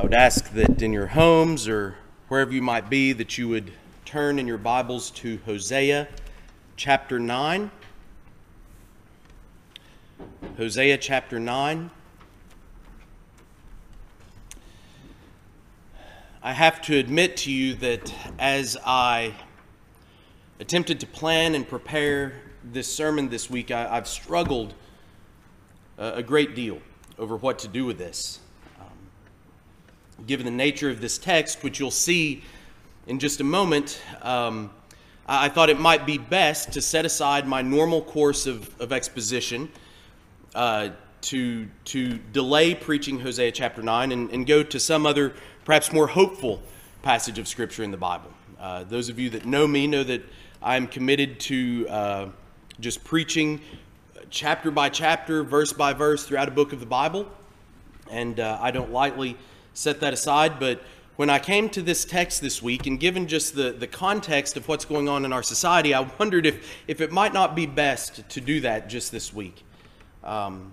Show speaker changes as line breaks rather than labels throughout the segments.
I would ask that in your homes or wherever you might be, that you would turn in your Bibles to Hosea chapter 9. Hosea chapter 9. I have to admit to you that as I attempted to plan and prepare this sermon this week, I, have struggled a, a great deal over what to do with this given the nature of this text, which you'll see in just a moment, um, I thought it might be best to set aside my normal course of, of exposition uh, to, to delay preaching Hosea chapter 9 and, and go to some other, perhaps more hopeful passage of Scripture in the Bible. Uh, those of you that know me know that I'm committed to uh, just preaching chapter by chapter, verse by verse throughout a book of the Bible. And uh, I don't lightly set that aside. But when I came to this text this week, and given just the, the context of what's going on in our society, I wondered if, if it might not be best to do that just this week. Um,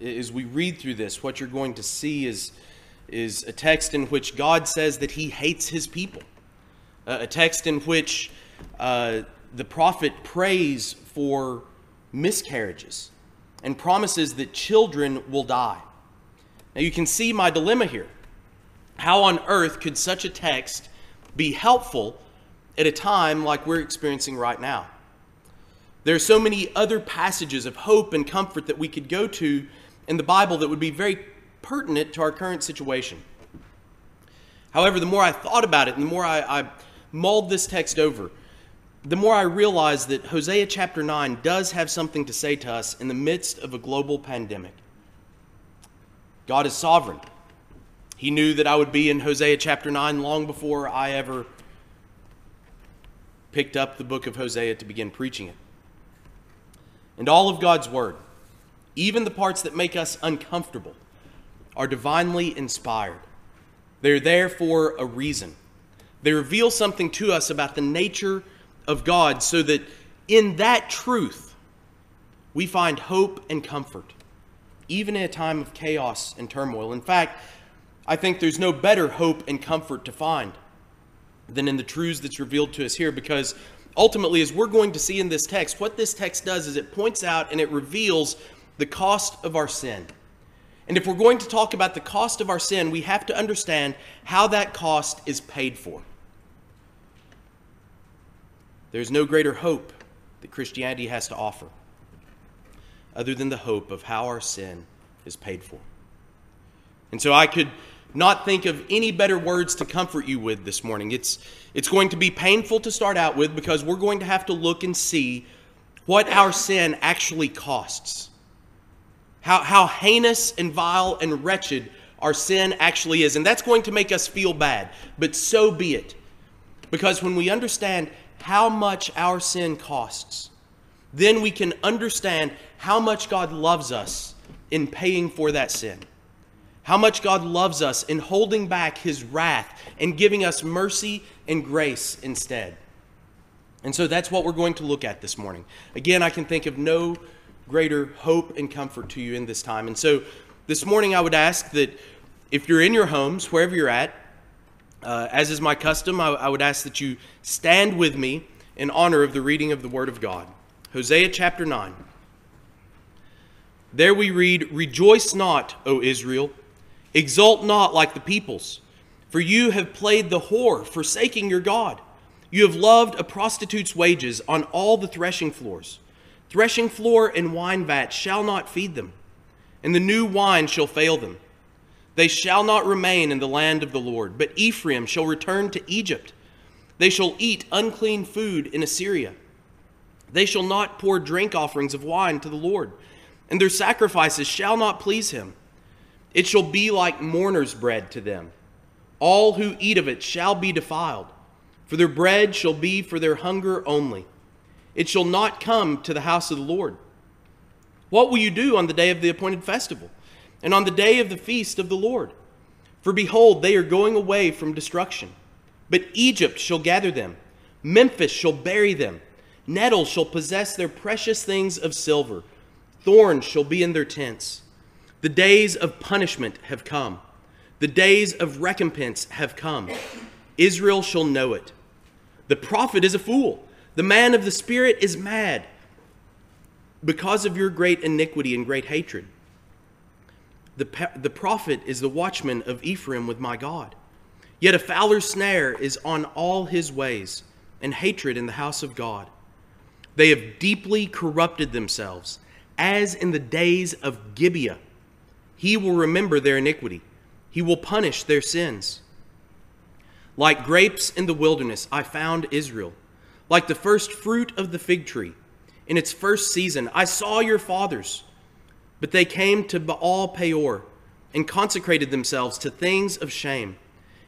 as we read through this, what you're going to see is, is a text in which God says that he hates his people, a text in which uh, the prophet prays for miscarriages and promises that children will die. Now you can see my dilemma here. How on earth could such a text be helpful at a time like we're experiencing right now? There are so many other passages of hope and comfort that we could go to in the Bible that would be very pertinent to our current situation. However, the more I thought about it and the more I, I mulled this text over, the more I realized that Hosea chapter 9 does have something to say to us in the midst of a global pandemic. God is sovereign. He knew that I would be in Hosea chapter 9 long before I ever picked up the book of Hosea to begin preaching it. And all of God's word, even the parts that make us uncomfortable, are divinely inspired. They're there for a reason. They reveal something to us about the nature of God so that in that truth we find hope and comfort even in a time of chaos and turmoil. In fact, I think there's no better hope and comfort to find than in the truths that's revealed to us here because ultimately, as we're going to see in this text, what this text does is it points out and it reveals the cost of our sin. And if we're going to talk about the cost of our sin, we have to understand how that cost is paid for. There's no greater hope that Christianity has to offer other than the hope of how our sin is paid for. And so I could not think of any better words to comfort you with this morning. It's, it's going to be painful to start out with because we're going to have to look and see what our sin actually costs. How, how heinous and vile and wretched our sin actually is. And that's going to make us feel bad, but so be it. Because when we understand how much our sin costs, then we can understand how much God loves us in paying for that sin. How much God loves us in holding back his wrath and giving us mercy and grace instead. And so that's what we're going to look at this morning. Again, I can think of no greater hope and comfort to you in this time. And so this morning, I would ask that if you're in your homes, wherever you're at, uh, as is my custom, I, I would ask that you stand with me in honor of the reading of the Word of God. Hosea chapter 9. There we read, Rejoice not, O Israel, exult not like the peoples, for you have played the whore, forsaking your God. You have loved a prostitute's wages on all the threshing floors. Threshing floor and wine vat shall not feed them, and the new wine shall fail them. They shall not remain in the land of the Lord, but Ephraim shall return to Egypt. They shall eat unclean food in Assyria. They shall not pour drink offerings of wine to the Lord and their sacrifices shall not please him. It shall be like mourner's bread to them. All who eat of it shall be defiled, for their bread shall be for their hunger only. It shall not come to the house of the Lord. What will you do on the day of the appointed festival, and on the day of the feast of the Lord? For behold, they are going away from destruction. But Egypt shall gather them, Memphis shall bury them, nettles shall possess their precious things of silver Thorns shall be in their tents. The days of punishment have come. The days of recompense have come. Israel shall know it. The prophet is a fool. The man of the Spirit is mad because of your great iniquity and great hatred. The, the prophet is the watchman of Ephraim with my God. Yet a fowler's snare is on all his ways, and hatred in the house of God. They have deeply corrupted themselves, as in the days of Gibeah. He will remember their iniquity, he will punish their sins. Like grapes in the wilderness, I found Israel. Like the first fruit of the fig tree, in its first season, I saw your fathers. But they came to Baal Peor and consecrated themselves to things of shame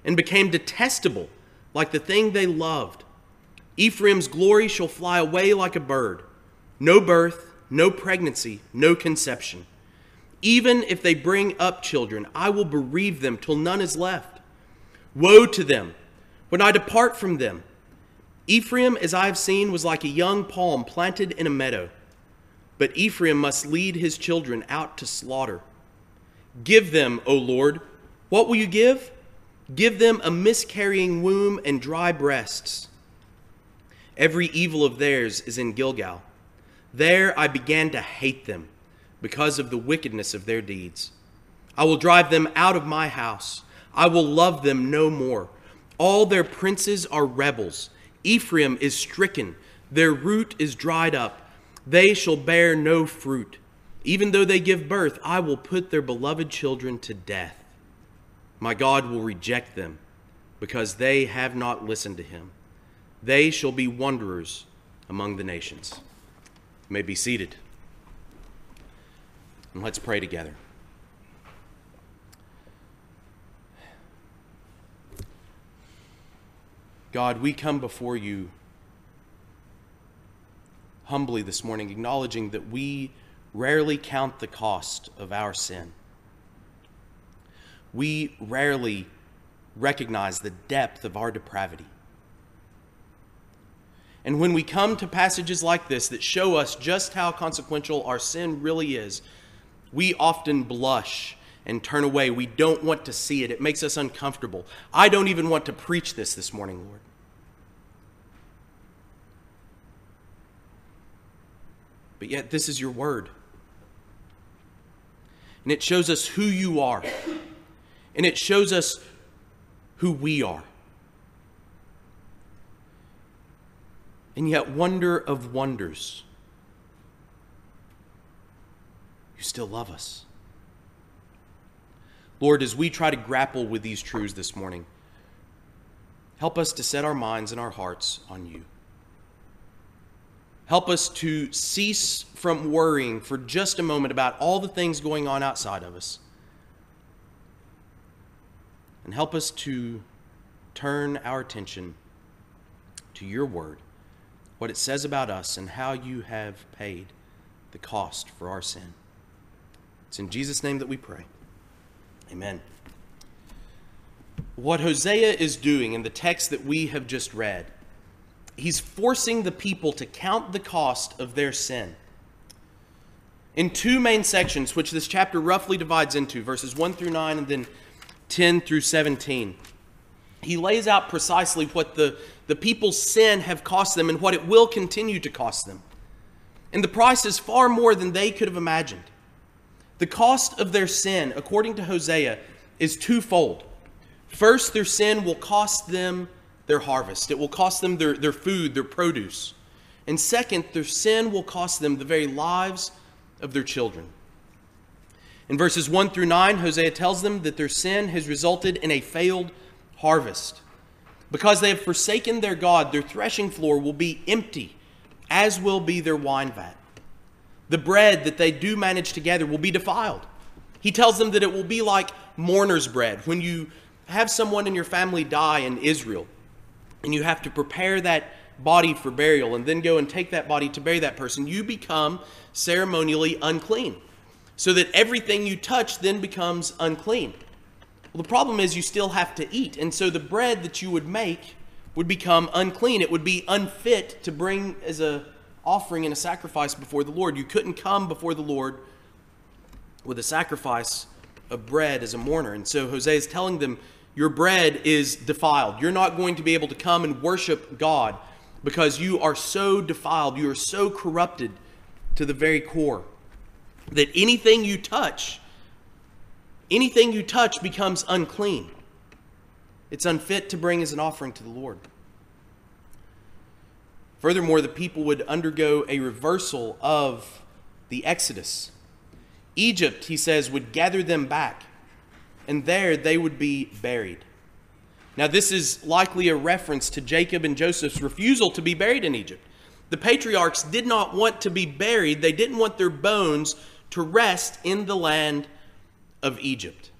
and became detestable like the thing they loved. Ephraim's glory shall fly away like a bird. No birth, no pregnancy, no conception. Even if they bring up children, I will bereave them till none is left. Woe to them when I depart from them. Ephraim, as I have seen, was like a young palm planted in a meadow. But Ephraim must lead his children out to slaughter. Give them, O Lord, what will you give? Give them a miscarrying womb and dry breasts. Every evil of theirs is in Gilgal. There I began to hate them because of the wickedness of their deeds. I will drive them out of my house. I will love them no more. All their princes are rebels. Ephraim is stricken, their root is dried up. They shall bear no fruit. Even though they give birth, I will put their beloved children to death. My God will reject them because they have not listened to him. They shall be wanderers among the nations. You may be seated. And let's pray together. God, we come before you humbly this morning, acknowledging that we rarely count the cost of our sin. We rarely recognize the depth of our depravity. And when we come to passages like this that show us just how consequential our sin really is, we often blush and turn away. We don't want to see it. It makes us uncomfortable. I don't even want to preach this this morning, Lord. But yet, this is your word. And it shows us who you are. And it shows us who we are. And yet, wonder of wonders, you still love us. Lord, as we try to grapple with these truths this morning, help us to set our minds and our hearts on you. Help us to cease from worrying for just a moment about all the things going on outside of us. And help us to turn our attention to your word, what it says about us, and how you have paid the cost for our sin. It's in Jesus' name that we pray. Amen. What Hosea is doing in the text that we have just read, he's forcing the people to count the cost of their sin. In two main sections, which this chapter roughly divides into, verses 1 through 9 and then 10 through 17, he lays out precisely what the, the people's sin have cost them and what it will continue to cost them. And the price is far more than they could have imagined. The cost of their sin, according to Hosea, is twofold. First, their sin will cost them their harvest, it will cost them their, their food, their produce. And second, their sin will cost them the very lives of their children. In verses 1 through 9, Hosea tells them that their sin has resulted in a failed harvest. Because they have forsaken their God, their threshing floor will be empty, as will be their wine vat the bread that they do manage to gather will be defiled. He tells them that it will be like mourner's bread. When you have someone in your family die in Israel, and you have to prepare that body for burial and then go and take that body to bury that person, you become ceremonially unclean. So that everything you touch then becomes unclean. Well, the problem is you still have to eat. And so the bread that you would make would become unclean. It would be unfit to bring as a offering and a sacrifice before the Lord. You couldn't come before the Lord with a sacrifice of bread as a mourner. And so Hosea is telling them, Your bread is defiled. You're not going to be able to come and worship God because you are so defiled. You are so corrupted to the very core that anything you touch, anything you touch becomes unclean. It's unfit to bring as an offering to the Lord. Furthermore, the people would undergo a reversal of the Exodus. Egypt, he says, would gather them back, and there they would be buried. Now, this is likely a reference to Jacob and Joseph's refusal to be buried in Egypt. The patriarchs did not want to be buried, they didn't want their bones to rest in the land of Egypt.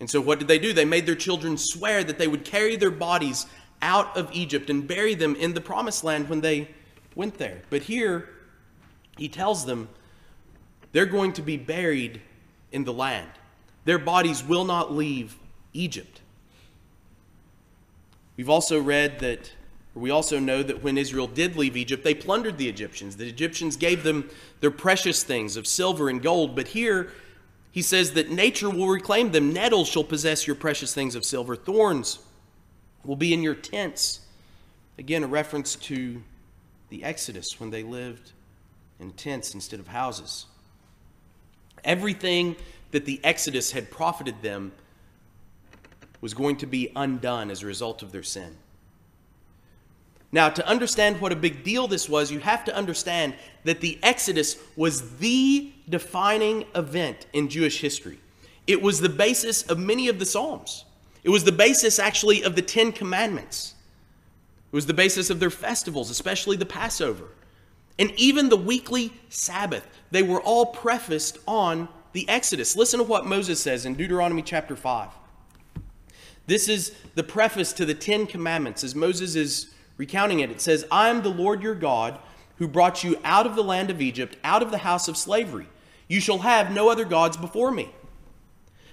And so, what did they do? They made their children swear that they would carry their bodies out of Egypt and bury them in the promised land when they went there. But here, he tells them they're going to be buried in the land. Their bodies will not leave Egypt. We've also read that, we also know that when Israel did leave Egypt, they plundered the Egyptians. The Egyptians gave them their precious things of silver and gold. But here, he says that nature will reclaim them. Nettles shall possess your precious things of silver, thorns will be in your tents. Again, a reference to the Exodus when they lived in tents instead of houses. Everything that the Exodus had profited them was going to be undone as a result of their sin. Now, to understand what a big deal this was, you have to understand that the Exodus was the defining event in Jewish history. It was the basis of many of the Psalms. It was the basis, actually, of the Ten Commandments. It was the basis of their festivals, especially the Passover. And even the weekly Sabbath. They were all prefaced on the Exodus. Listen to what Moses says in Deuteronomy chapter 5. This is the preface to the Ten Commandments. As Moses is recounting it, it says, I am the Lord your God who brought you out of the land of Egypt, out of the house of slavery. You shall have no other gods before me.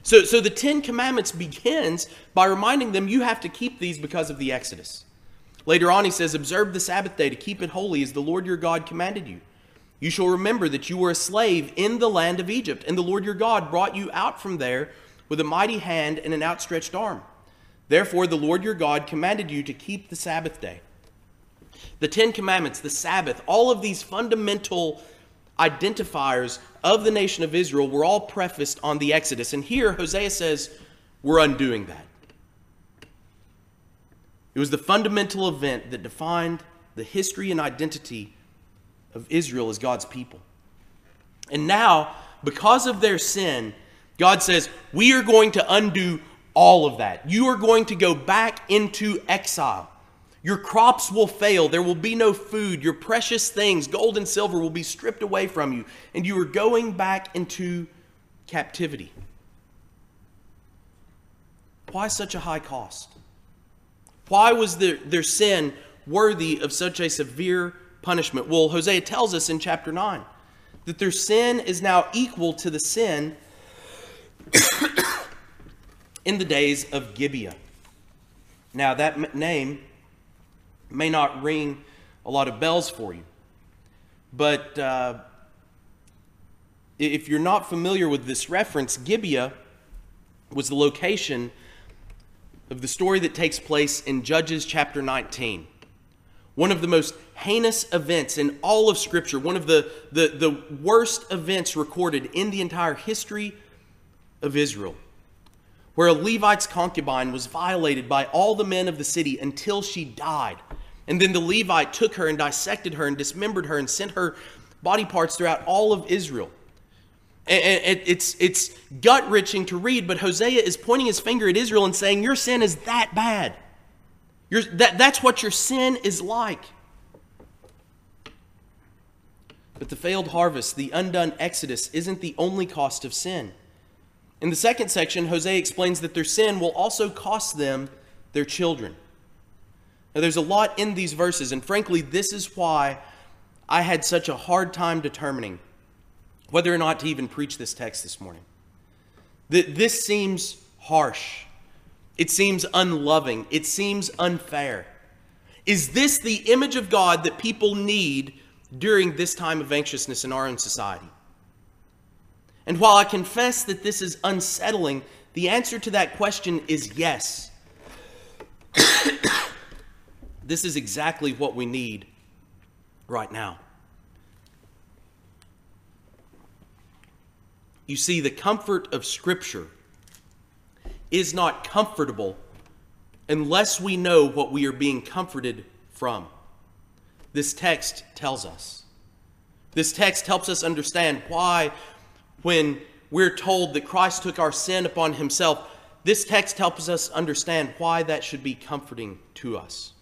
So, so the Ten Commandments begins by reminding them you have to keep these because of the Exodus. Later on, he says, Observe the Sabbath day to keep it holy as the Lord your God commanded you. You shall remember that you were a slave in the land of Egypt, and the Lord your God brought you out from there with a mighty hand and an outstretched arm. Therefore, the Lord your God commanded you to keep the Sabbath day. The Ten Commandments, the Sabbath, all of these fundamental identifiers of the nation of Israel were all prefaced on the Exodus. And here, Hosea says, we're undoing that. It was the fundamental event that defined the history and identity of Israel as God's people. And now, because of their sin, God says, We are going to undo all of that. You are going to go back into exile. Your crops will fail. There will be no food. Your precious things, gold and silver, will be stripped away from you. And you are going back into captivity. Why such a high cost? Why was their, their sin worthy of such a severe punishment? Well, Hosea tells us in chapter 9 that their sin is now equal to the sin in the days of Gibeah. Now, that name may not ring a lot of bells for you, but uh, if you're not familiar with this reference, Gibeah was the location of the story that takes place in Judges chapter 19 one of the most heinous events in all of Scripture, one of the, the, the worst events recorded in the entire history of Israel, where a Levite's concubine was violated by all the men of the city until she died. And then the Levite took her and dissected her and dismembered her and sent her body parts throughout all of Israel. And it's, it's gut wrenching to read, but Hosea is pointing his finger at Israel and saying, Your sin is that bad that, that's what your sin is like. But the failed harvest, the undone exodus, isn't the only cost of sin. In the second section, Hosea explains that their sin will also cost them their children. Now, there's a lot in these verses, and frankly, this is why I had such a hard time determining whether or not to even preach this text this morning. That this seems harsh. It seems unloving. It seems unfair. Is this the image of God that people need during this time of anxiousness in our own society? And while I confess that this is unsettling, the answer to that question is yes. this is exactly what we need right now. You see, the comfort of Scripture is not comfortable unless we know what we are being comforted from. This text tells us. This text helps us understand why, when we're told that Christ took our sin upon himself, this text helps us understand why that should be comforting to us.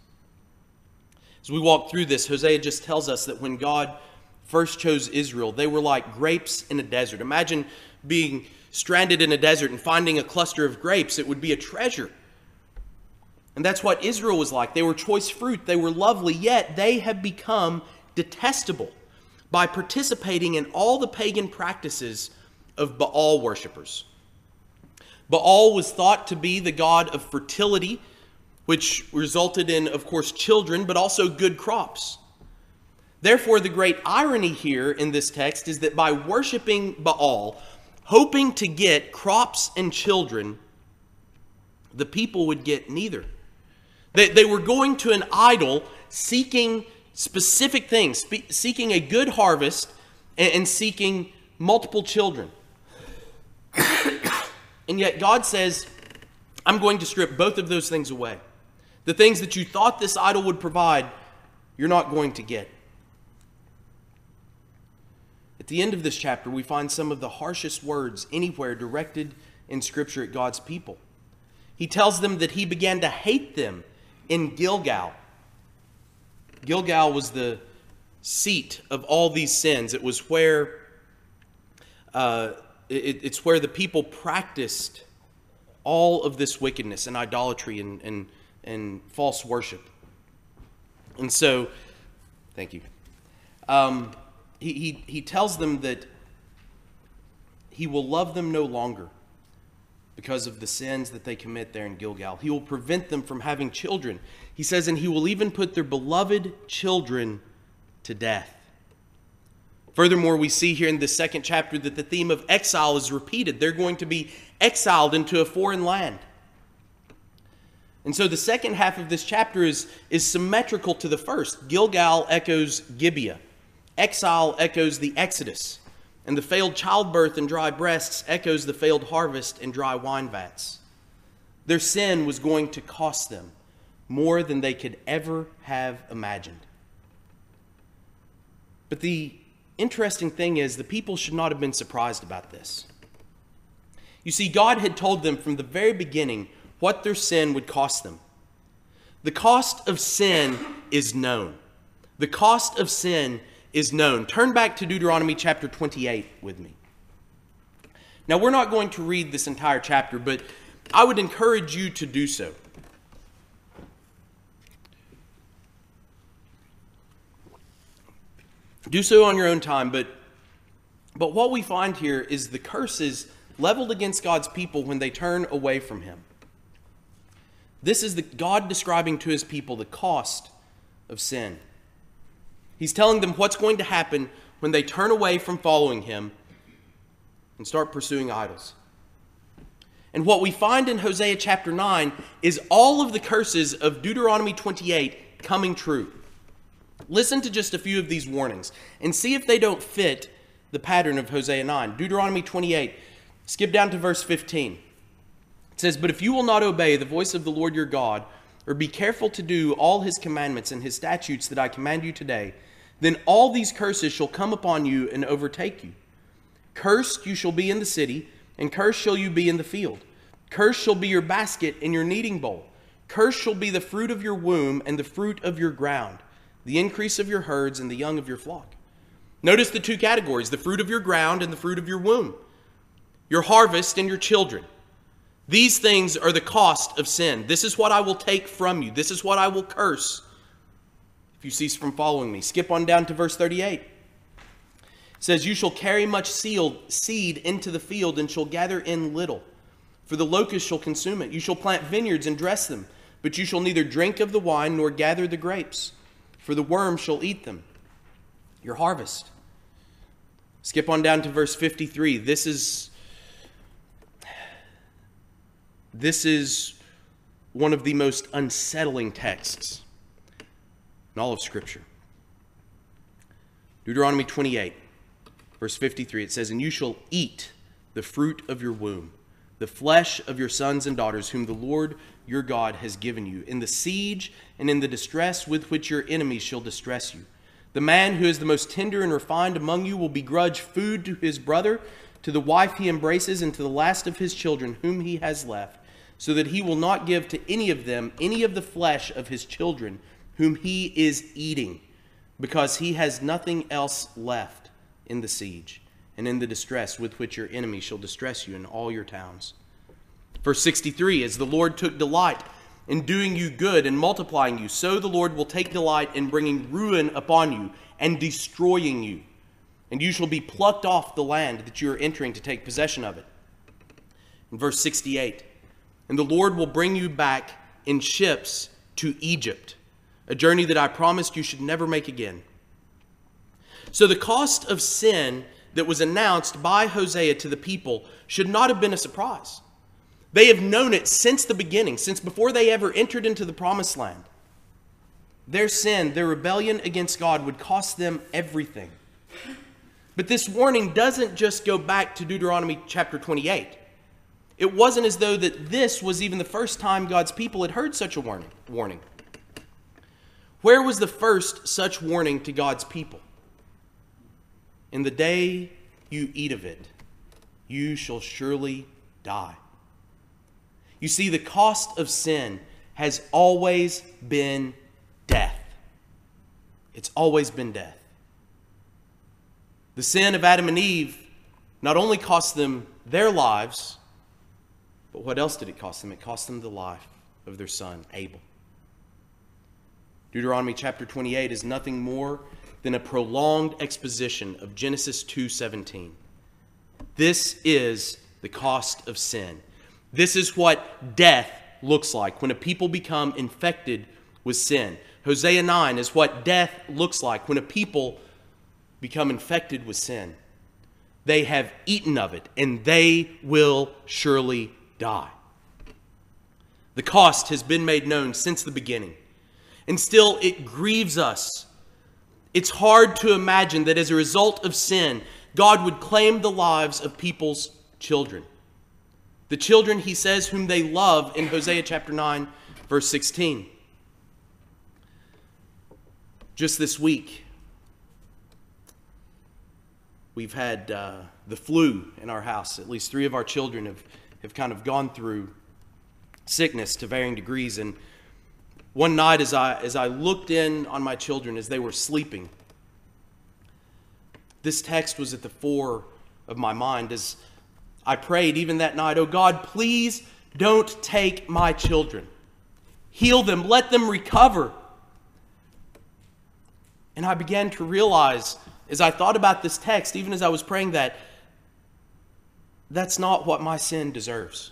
As we walk through this, Hosea just tells us that when God first chose Israel, they were like grapes in a desert. Imagine being stranded in a desert and finding a cluster of grapes, it would be a treasure. And that's what Israel was like. They were choice fruit, they were lovely, yet they have become detestable by participating in all the pagan practices of Baal worshippers. Baal was thought to be the god of fertility, which resulted in, of course, children, but also good crops. Therefore, the great irony here in this text is that by worshiping Baal, hoping to get crops and children, the people would get neither. They, they were going to an idol seeking specific things, seeking a good harvest and, and seeking multiple children. and yet God says, I'm going to strip both of those things away. The things that you thought this idol would provide, you're not going to get. At the end of this chapter, we find some of the harshest words anywhere directed in Scripture at God's people. He tells them that he began to hate them in Gilgal. Gilgal was the seat of all these sins. It was where uh, it, it's where the people practiced all of this wickedness and idolatry and, and, and false worship. And so, thank you. Um, he, he, he tells them that he will love them no longer because of the sins that they commit there in Gilgal. He will prevent them from having children. He says, and he will even put their beloved children to death. Furthermore, we see here in the second chapter that the theme of exile is repeated. They're going to be exiled into a foreign land. And so the second half of this chapter is, is symmetrical to the first. Gilgal echoes Gibeah, exile echoes the Exodus. And the failed childbirth and dry breasts echoes the failed harvest and dry wine vats. Their sin was going to cost them more than they could ever have imagined. But the interesting thing is, the people should not have been surprised about this. You see, God had told them from the very beginning what their sin would cost them. The cost of sin is known. The cost of sin is known. Turn back to Deuteronomy chapter 28 with me. Now, we're not going to read this entire chapter, but I would encourage you to do so. Do so on your own time, but but what we find here is the curses leveled against God's people when they turn away from him. This is the God describing to his people the cost of sin. He's telling them what's going to happen when they turn away from following him and start pursuing idols. And what we find in Hosea chapter 9 is all of the curses of Deuteronomy 28 coming true. Listen to just a few of these warnings and see if they don't fit the pattern of Hosea 9. Deuteronomy 28, skip down to verse 15. It says, But if you will not obey the voice of the Lord your God, or be careful to do all his commandments and his statutes that I command you today, then all these curses shall come upon you and overtake you. Cursed you shall be in the city, and cursed shall you be in the field. Cursed shall be your basket and your kneading bowl. Cursed shall be the fruit of your womb and the fruit of your ground, the increase of your herds and the young of your flock. Notice the two categories the fruit of your ground and the fruit of your womb, your harvest and your children. These things are the cost of sin. This is what I will take from you. This is what I will curse if you cease from following me. Skip on down to verse 38. It says, You shall carry much seed into the field and shall gather in little, for the locust shall consume it. You shall plant vineyards and dress them, but you shall neither drink of the wine nor gather the grapes, for the worm shall eat them. Your harvest. Skip on down to verse 53. This is this is one of the most unsettling texts in all of Scripture. Deuteronomy 28, verse 53, it says, And you shall eat the fruit of your womb, the flesh of your sons and daughters, whom the Lord your God has given you, in the siege and in the distress with which your enemies shall distress you. The man who is the most tender and refined among you will begrudge food to his brother, to the wife he embraces, and to the last of his children whom he has left, so that he will not give to any of them any of the flesh of his children whom he is eating, because he has nothing else left in the siege and in the distress with which your enemy shall distress you in all your towns. Verse 63 As the Lord took delight in doing you good and multiplying you, so the Lord will take delight in bringing ruin upon you and destroying you. And you shall be plucked off the land that you are entering to take possession of it. In verse 68 And the Lord will bring you back in ships to Egypt, a journey that I promised you should never make again. So the cost of sin that was announced by Hosea to the people should not have been a surprise. They have known it since the beginning, since before they ever entered into the promised land. Their sin, their rebellion against God would cost them everything. But this warning doesn't just go back to Deuteronomy chapter 28. It wasn't as though that this was even the first time God's people had heard such a warning. warning. Where was the first such warning to God's people? In the day you eat of it, you shall surely die. You see, the cost of sin has always been death. It's always been death. The sin of Adam and Eve not only cost them their lives, but what else did it cost them? It cost them the life of their son, Abel. Deuteronomy chapter 28 is nothing more than a prolonged exposition of Genesis 2:17. This is the cost of sin. This is what death looks like when a people become infected with sin. Hosea 9 is what death looks like when a people become infected with sin. They have eaten of it, and they will surely die. The cost has been made known since the beginning, and still it grieves us. It's hard to imagine that as a result of sin, God would claim the lives of people's children. The children, he says, whom they love in Hosea chapter 9, verse 16. Just this week, we've had uh, the flu in our house. At least three of our children have, have kind of gone through sickness to varying degrees. And one night, as I, as I looked in on my children as they were sleeping, this text was at the fore of my mind as I prayed even that night, Oh God, please don't take my children. Heal them, let them recover. And I began to realize as I thought about this text, even as I was praying that, that's not what my sin deserves.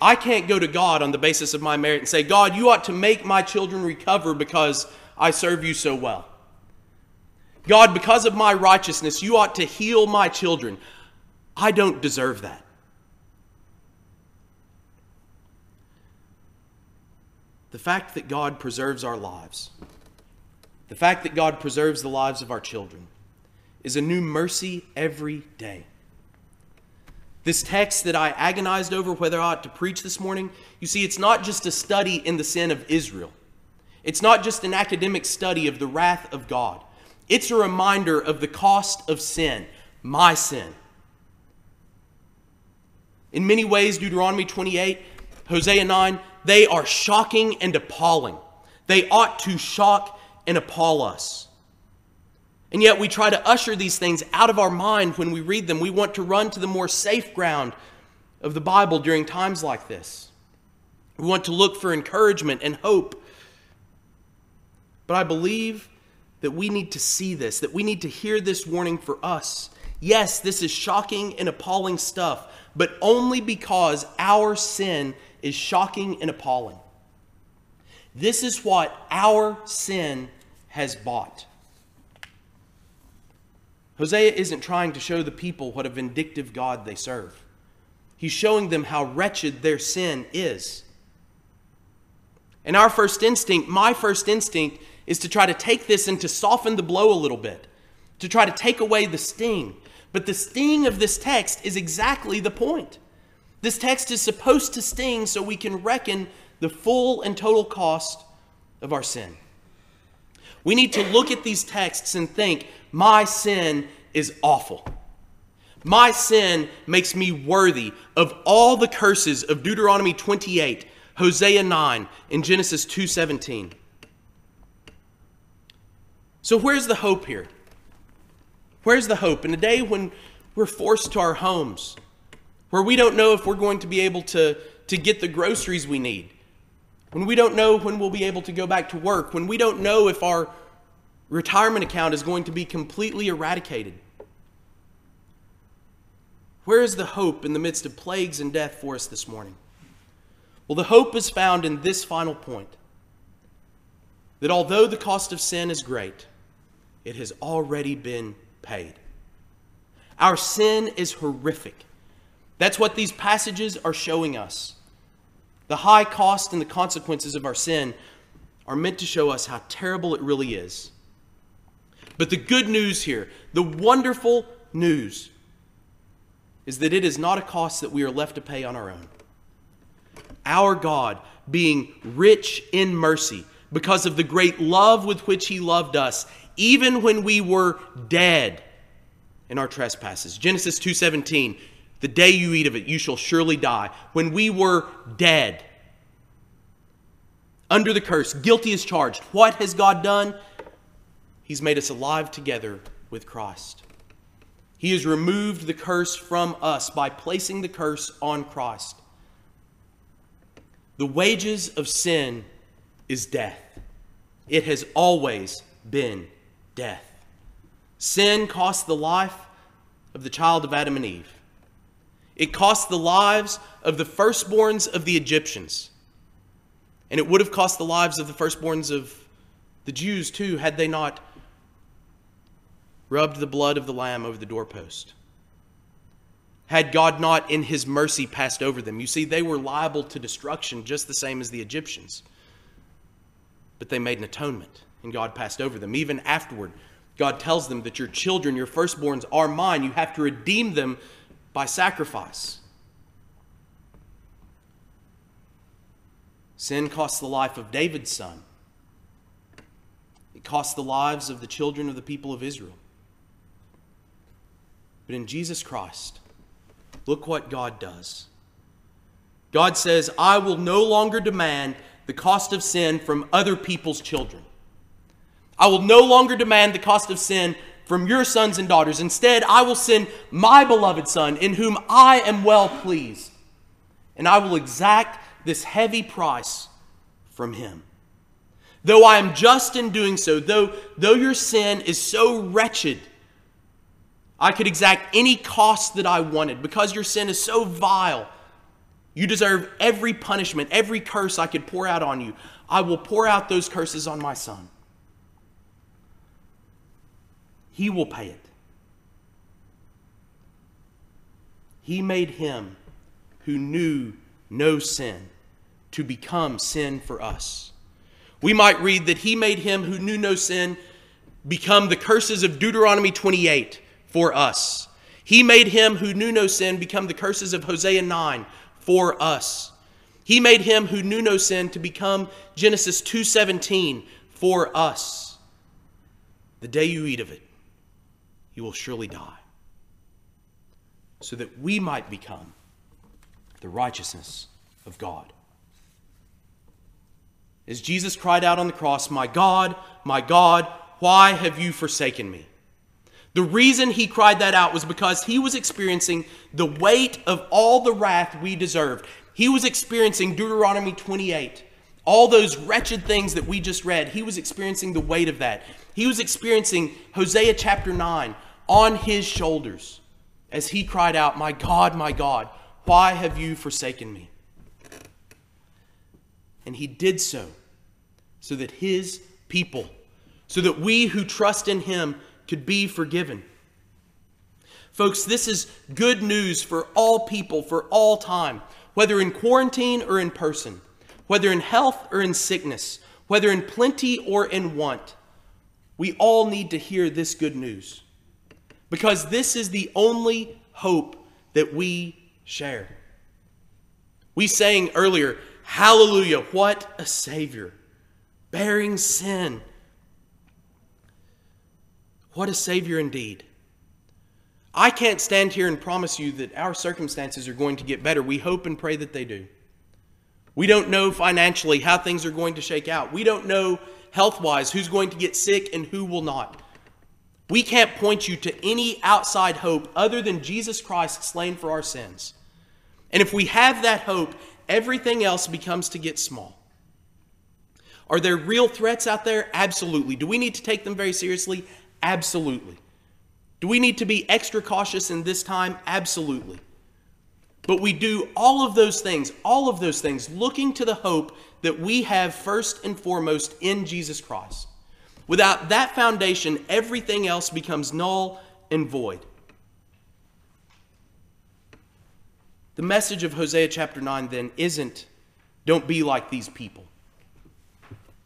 I can't go to God on the basis of my merit and say, God, you ought to make my children recover because I serve you so well. God, because of my righteousness, you ought to heal my children. I don't deserve that. The fact that God preserves our lives, the fact that God preserves the lives of our children, is a new mercy every day. This text that I agonized over whether I ought to preach this morning, you see, it's not just a study in the sin of Israel. It's not just an academic study of the wrath of God. It's a reminder of the cost of sin, my sin. In many ways, Deuteronomy 28, Hosea 9, they are shocking and appalling. They ought to shock and appall us. And yet we try to usher these things out of our mind when we read them. We want to run to the more safe ground of the Bible during times like this. We want to look for encouragement and hope. But I believe that we need to see this, that we need to hear this warning for us. Yes, this is shocking and appalling stuff, but only because our sin is shocking and appalling. This is what our sin has bought. Hosea isn't trying to show the people what a vindictive God they serve. He's showing them how wretched their sin is. And our first instinct, my first instinct, is to try to take this and to soften the blow a little bit, to try to take away the sting. But the sting of this text is exactly the point. This text is supposed to sting so we can reckon the full and total cost of our sin. We need to look at these texts and think, my sin is awful. My sin makes me worthy of all the curses of Deuteronomy 28, Hosea 9, and Genesis 2:17. So where's the hope here? Where's the hope? In a day when we're forced to our homes, where we don't know if we're going to be able to, to get the groceries we need, when we don't know when we'll be able to go back to work, when we don't know if our retirement account is going to be completely eradicated. Where is the hope in the midst of plagues and death for us this morning? Well, the hope is found in this final point that although the cost of sin is great, it has already been paid. Our sin is horrific. That's what these passages are showing us. The high cost and the consequences of our sin are meant to show us how terrible it really is. But the good news here, the wonderful news, is that it is not a cost that we are left to pay on our own. Our God, being rich in mercy, because of the great love with which He loved us, even when we were dead in our trespasses. Genesis 2:17, the day you eat of it, you shall surely die. When we were dead, under the curse, guilty as charged, what has God done? He's made us alive together with Christ. He has removed the curse from us by placing the curse on Christ. The wages of sin is death. It has always been death. Sin cost the life of the child of Adam and Eve. It cost the lives of the firstborns of the Egyptians. And it would have cost the lives of the firstborns of the Jews too, had they not rubbed the blood of the Lamb over the doorpost. Had God not, in his mercy, passed over them. You see, they were liable to destruction just the same as the Egyptians. But they made an atonement, and God passed over them. Even afterward, God tells them that your children, your firstborns, are mine. You have to redeem them by sacrifice. Sin cost the life of David's son. It cost the lives of the children of the people of Israel. But in Jesus Christ, look what God does. God says, I will no longer demand the cost of sin from other people's children. I will no longer demand the cost of sin from your sons and daughters. Instead, I will send my beloved Son, in whom I am well pleased, and I will exact this heavy price from him. Though I am just in doing so, though, though your sin is so wretched, I could exact any cost that I wanted because your sin is so vile. You deserve every punishment, every curse I could pour out on you. I will pour out those curses on my son. He will pay it. He made him who knew no sin to become sin for us. We might read that he made him who knew no sin become the curses of Deuteronomy 28 for us. He made him who knew no sin become the curses of Hosea 9 for us. He made him who knew no sin to become Genesis 2:17 for us. The day you eat of it, you will surely die. So that we might become the righteousness of God. As Jesus cried out on the cross, My God, my God, why have you forsaken me? The reason he cried that out was because he was experiencing the weight of all the wrath we deserved. He was experiencing Deuteronomy 28, all those wretched things that we just read. He was experiencing the weight of that. He was experiencing Hosea chapter 9 on his shoulders as he cried out, My God, my God, why have you forsaken me? And he did so so that his people, so that we who trust in him, could be forgiven. Folks, this is good news for all people, for all time, whether in quarantine or in person, whether in health or in sickness, whether in plenty or in want. We all need to hear this good news because this is the only hope that we share. We sang earlier, Hallelujah, what a Savior, bearing sin. What a Savior indeed. I can't stand here and promise you that our circumstances are going to get better. We hope and pray that they do. We don't know financially how things are going to shake out. We don't know health wise who's going to get sick and who will not. We can't point you to any outside hope other than Jesus Christ slain for our sins. And if we have that hope, everything else becomes to get small. Are there real threats out there? Absolutely. Do we need to take them very seriously? Absolutely. Do we need to be extra cautious in this time? Absolutely. But we do all of those things, all of those things, looking to the hope that we have first and foremost in Jesus Christ. Without that foundation, everything else becomes null and void. The message of Hosea chapter 9 then isn't don't be like these people.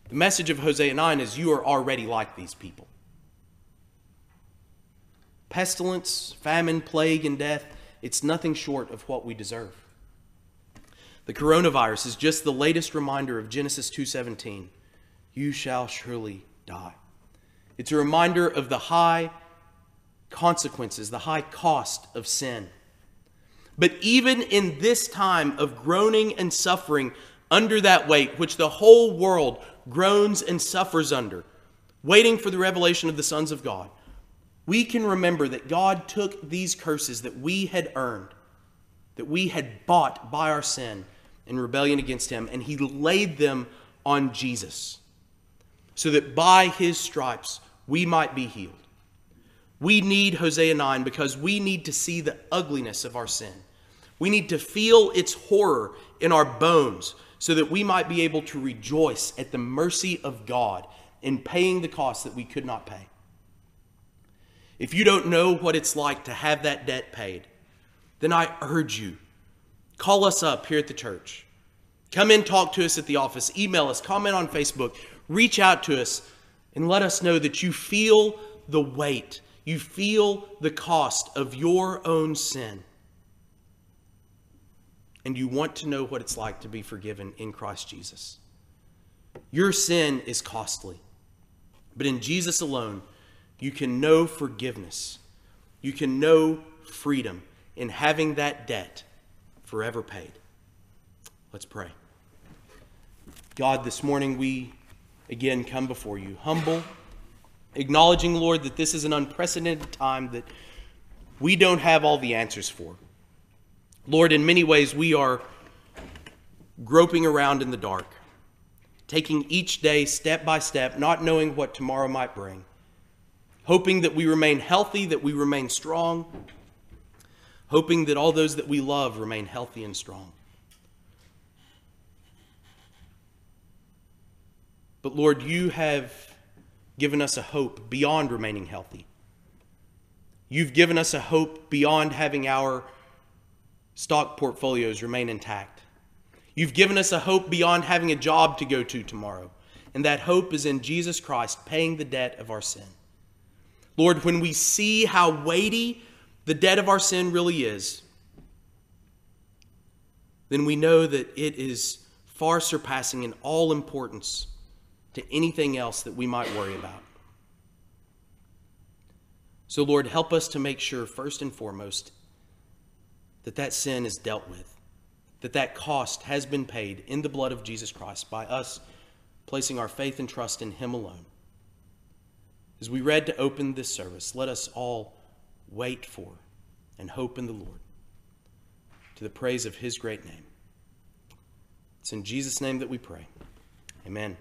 The message of Hosea 9 is you are already like these people pestilence, famine, plague, and death, it's nothing short of what we deserve. The coronavirus is just the latest reminder of Genesis 2:17. You shall surely die. It's a reminder of the high consequences, the high cost of sin. But even in this time of groaning and suffering under that weight, which the whole world groans and suffers under, waiting for the revelation of the sons of God, we can remember that God took these curses that we had earned, that we had bought by our sin in rebellion against Him, and He laid them on Jesus so that by His stripes we might be healed. We need Hosea 9 because we need to see the ugliness of our sin. We need to feel its horror in our bones so that we might be able to rejoice at the mercy of God in paying the cost that we could not pay. If you don't know what it's like to have that debt paid, then I urge you call us up here at the church. Come in, talk to us at the office, email us, comment on Facebook, reach out to us, and let us know that you feel the weight, you feel the cost of your own sin. And you want to know what it's like to be forgiven in Christ Jesus. Your sin is costly, but in Jesus alone, you can know forgiveness. You can know freedom in having that debt forever paid. Let's pray. God, this morning we again come before you, humble, acknowledging, Lord, that this is an unprecedented time that we don't have all the answers for. Lord, in many ways, we are groping around in the dark, taking each day step by step, not knowing what tomorrow might bring hoping that we remain healthy, that we remain strong, hoping that all those that we love remain healthy and strong. But Lord, you have given us a hope beyond remaining healthy. You've given us a hope beyond having our stock portfolios remain intact. You've given us a hope beyond having a job to go to tomorrow. And that hope is in Jesus Christ paying the debt of our sin. Lord, when we see how weighty the debt of our sin really is, then we know that it is far surpassing in all importance to anything else that we might worry about. So, Lord, help us to make sure, first and foremost, that that sin is dealt with, that that cost has been paid in the blood of Jesus Christ by us placing our faith and trust in Him alone. As we read to open this service, let us all wait for and hope in the Lord to the praise of his great name. It's in Jesus' name that we pray. Amen.